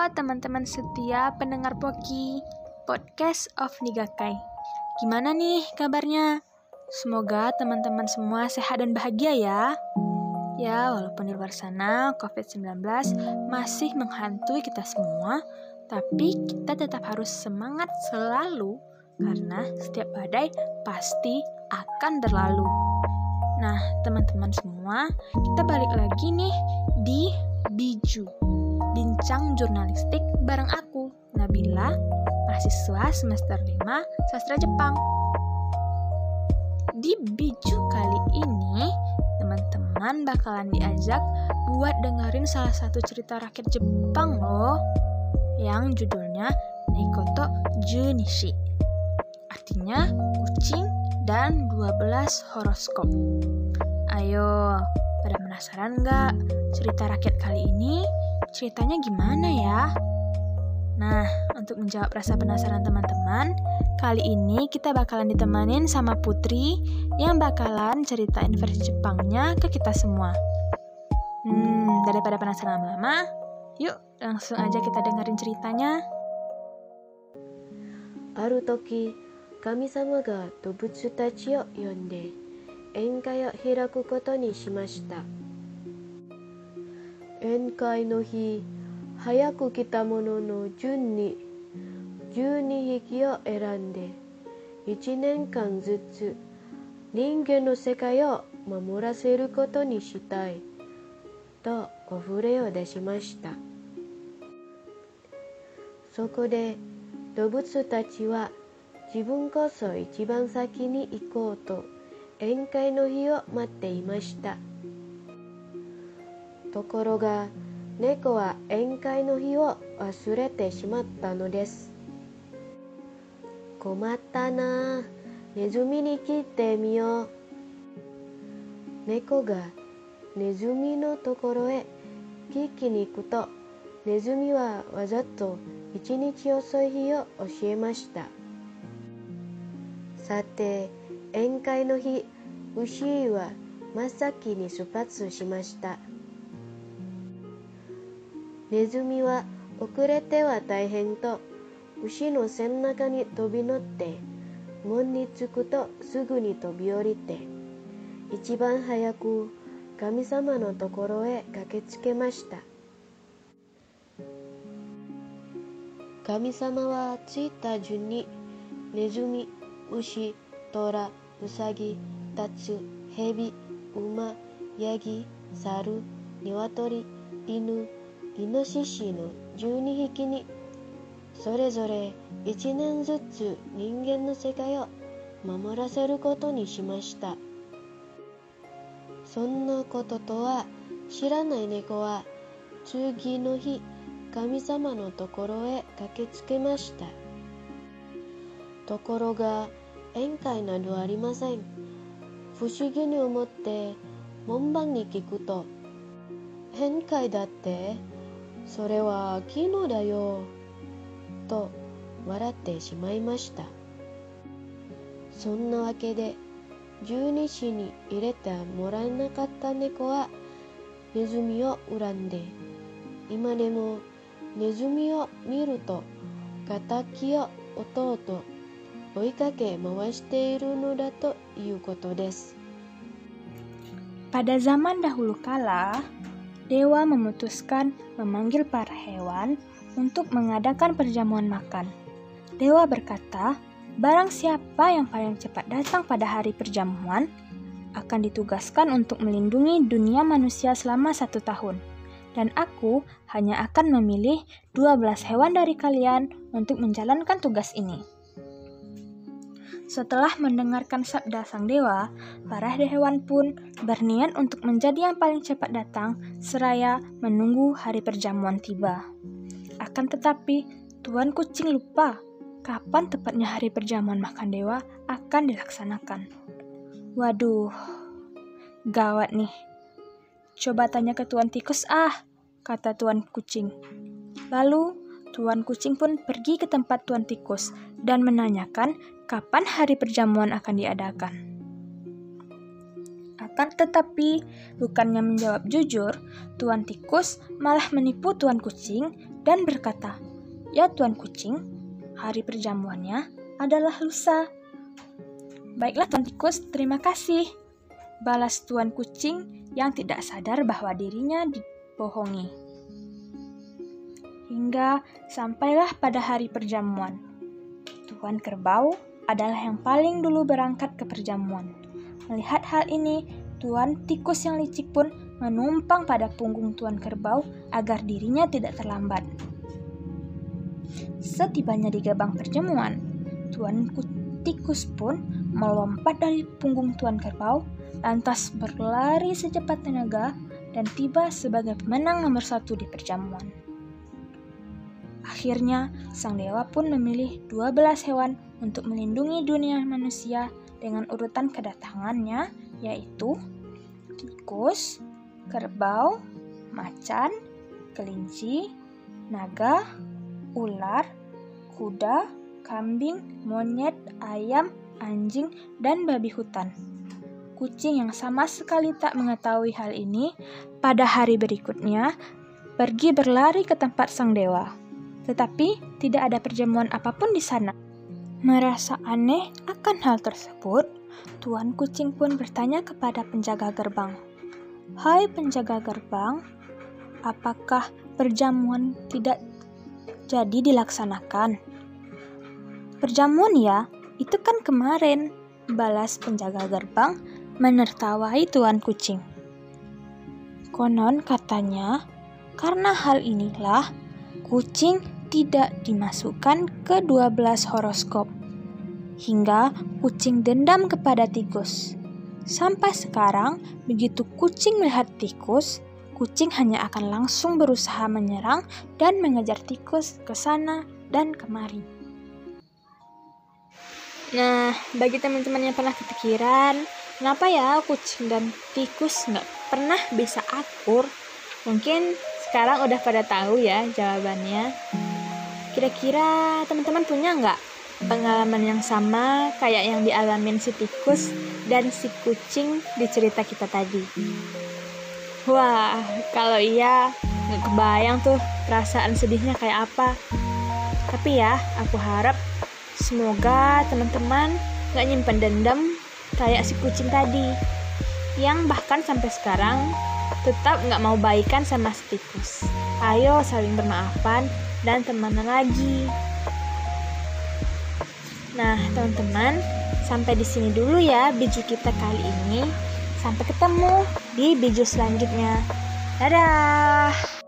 Teman-teman setia pendengar Poki, podcast of Nigakai. Gimana nih kabarnya? Semoga teman-teman semua sehat dan bahagia ya. Ya, walaupun di luar sana COVID-19 masih menghantui kita semua, tapi kita tetap harus semangat selalu karena setiap badai pasti akan berlalu. Nah, teman-teman semua, kita balik lagi nih di Biju. Bincang jurnalistik bareng aku, Nabila, mahasiswa semester 5 sastra Jepang. Di Biju kali ini, teman-teman bakalan diajak buat dengerin salah satu cerita rakyat Jepang loh, yang judulnya Nekoto Junishi. Artinya kucing dan 12 horoskop. Ayo, pada penasaran nggak cerita rakyat kali ini? Ceritanya gimana ya? Nah, untuk menjawab rasa penasaran teman-teman, kali ini kita bakalan ditemanin sama Putri yang bakalan ceritain versi Jepangnya ke kita semua. Hmm, daripada penasaran lama-lama, yuk langsung aja kita dengerin ceritanya. Aru toki, kami-sama ga tobutsu tachi yo yonde, enkai yo hiraku koto ni shimashita. 宴会の日早く来た者の順に12匹を選んで1年間ずつ人間の世界を守らせることにしたいとお触れを出しました。そこで動物たちは自分こそ一番先に行こうと宴会の日を待っていました。ところが猫は宴会の日を忘れてしまったのです。困ったな。ネズミに聞いてみよう。猫がネズミのところへ聞きに行くとネズミはわざと一日遅い日を教えました。さて宴会の日牛は真っ先に出発しました。ネズミは遅れては大変と牛の背中に飛び乗って門に着くとすぐに飛び降りて一番早く神様のところへ駆けつけました。神様は着いた順にネズミ牛虎ウサギタツヘビ馬ヤギ猿鶏犬イノシシの12匹にそれぞれ1年ずつ人間の世界を守らせることにしました。そんなこととは知らない猫は次の日神様のところへ駆けつけました。ところが宴会などありません。不思議に思って門番に聞くと宴会だって？それは昨日だよと笑ってしまいましたそんなわけで十二支に入れてもらえなかった猫はネズミを恨んで今でもネズミを見ると敵を弟追いかけ回しているのだということです。Pada zaman dahulu kala, dewa memutuskan memanggil para hewan untuk mengadakan perjamuan makan. Dewa berkata, barang siapa yang paling cepat datang pada hari perjamuan akan ditugaskan untuk melindungi dunia manusia selama satu tahun. Dan aku hanya akan memilih 12 hewan dari kalian untuk menjalankan tugas ini. Setelah mendengarkan sabda sang dewa, para hewan pun berniat untuk menjadi yang paling cepat datang seraya menunggu hari perjamuan tiba. Akan tetapi, Tuan Kucing lupa kapan tepatnya hari perjamuan makan dewa akan dilaksanakan. Waduh, gawat nih. Coba tanya ke Tuan Tikus ah, kata Tuan Kucing. Lalu, Tuan Kucing pun pergi ke tempat Tuan Tikus dan menanyakan kapan hari perjamuan akan diadakan. Akan tetapi, bukannya menjawab jujur, Tuan Tikus malah menipu Tuan Kucing dan berkata, Ya Tuan Kucing, hari perjamuannya adalah lusa. Baiklah Tuan Tikus, terima kasih. Balas Tuan Kucing yang tidak sadar bahwa dirinya dibohongi. Hingga sampailah pada hari perjamuan. Tuan Kerbau adalah yang paling dulu berangkat ke perjamuan. Melihat hal ini, Tuan Tikus yang licik pun menumpang pada punggung Tuan Kerbau agar dirinya tidak terlambat. Setibanya di gerbang perjamuan, Tuan Tikus pun melompat dari punggung Tuan Kerbau, lantas berlari secepat tenaga dan tiba sebagai pemenang nomor satu di perjamuan. Akhirnya, sang dewa pun memilih 12 hewan untuk melindungi dunia manusia dengan urutan kedatangannya, yaitu tikus, kerbau, macan, kelinci, naga, ular, kuda, kambing, monyet, ayam, anjing, dan babi hutan. Kucing yang sama sekali tak mengetahui hal ini, pada hari berikutnya pergi berlari ke tempat sang dewa. Tetapi tidak ada perjamuan apa pun di sana. Merasa aneh akan hal tersebut, Tuan Kucing pun bertanya kepada penjaga gerbang. Hai penjaga gerbang, apakah perjamuan tidak jadi dilaksanakan. Perjamuan ya, itu kan kemarin, balas penjaga gerbang menertawai tuan kucing. Konon katanya, karena hal inilah kucing tidak dimasukkan ke 12 horoskop. Hingga kucing dendam kepada tikus. Sampai sekarang, begitu kucing melihat tikus, kucing hanya akan langsung berusaha menyerang dan mengejar tikus ke sana dan kemari. Nah, bagi teman-teman yang pernah kepikiran, kenapa ya kucing dan tikus nggak pernah bisa akur? Mungkin sekarang udah pada tahu ya jawabannya. Kira-kira teman-teman punya nggak pengalaman yang sama kayak yang dialamin si tikus dan si kucing di cerita kita tadi? Wah, kalau iya, nggak kebayang tuh perasaan sedihnya kayak apa. Tapi ya, aku harap semoga teman-teman nggak nyimpen dendam kayak si kucing tadi. Yang bahkan sampai sekarang tetap nggak mau baikan sama si tikus. Ayo saling bermaafan dan temenan lagi. Nah, teman-teman, sampai di sini dulu ya biju kita kali ini. Sampai ketemu di video selanjutnya. Dadah!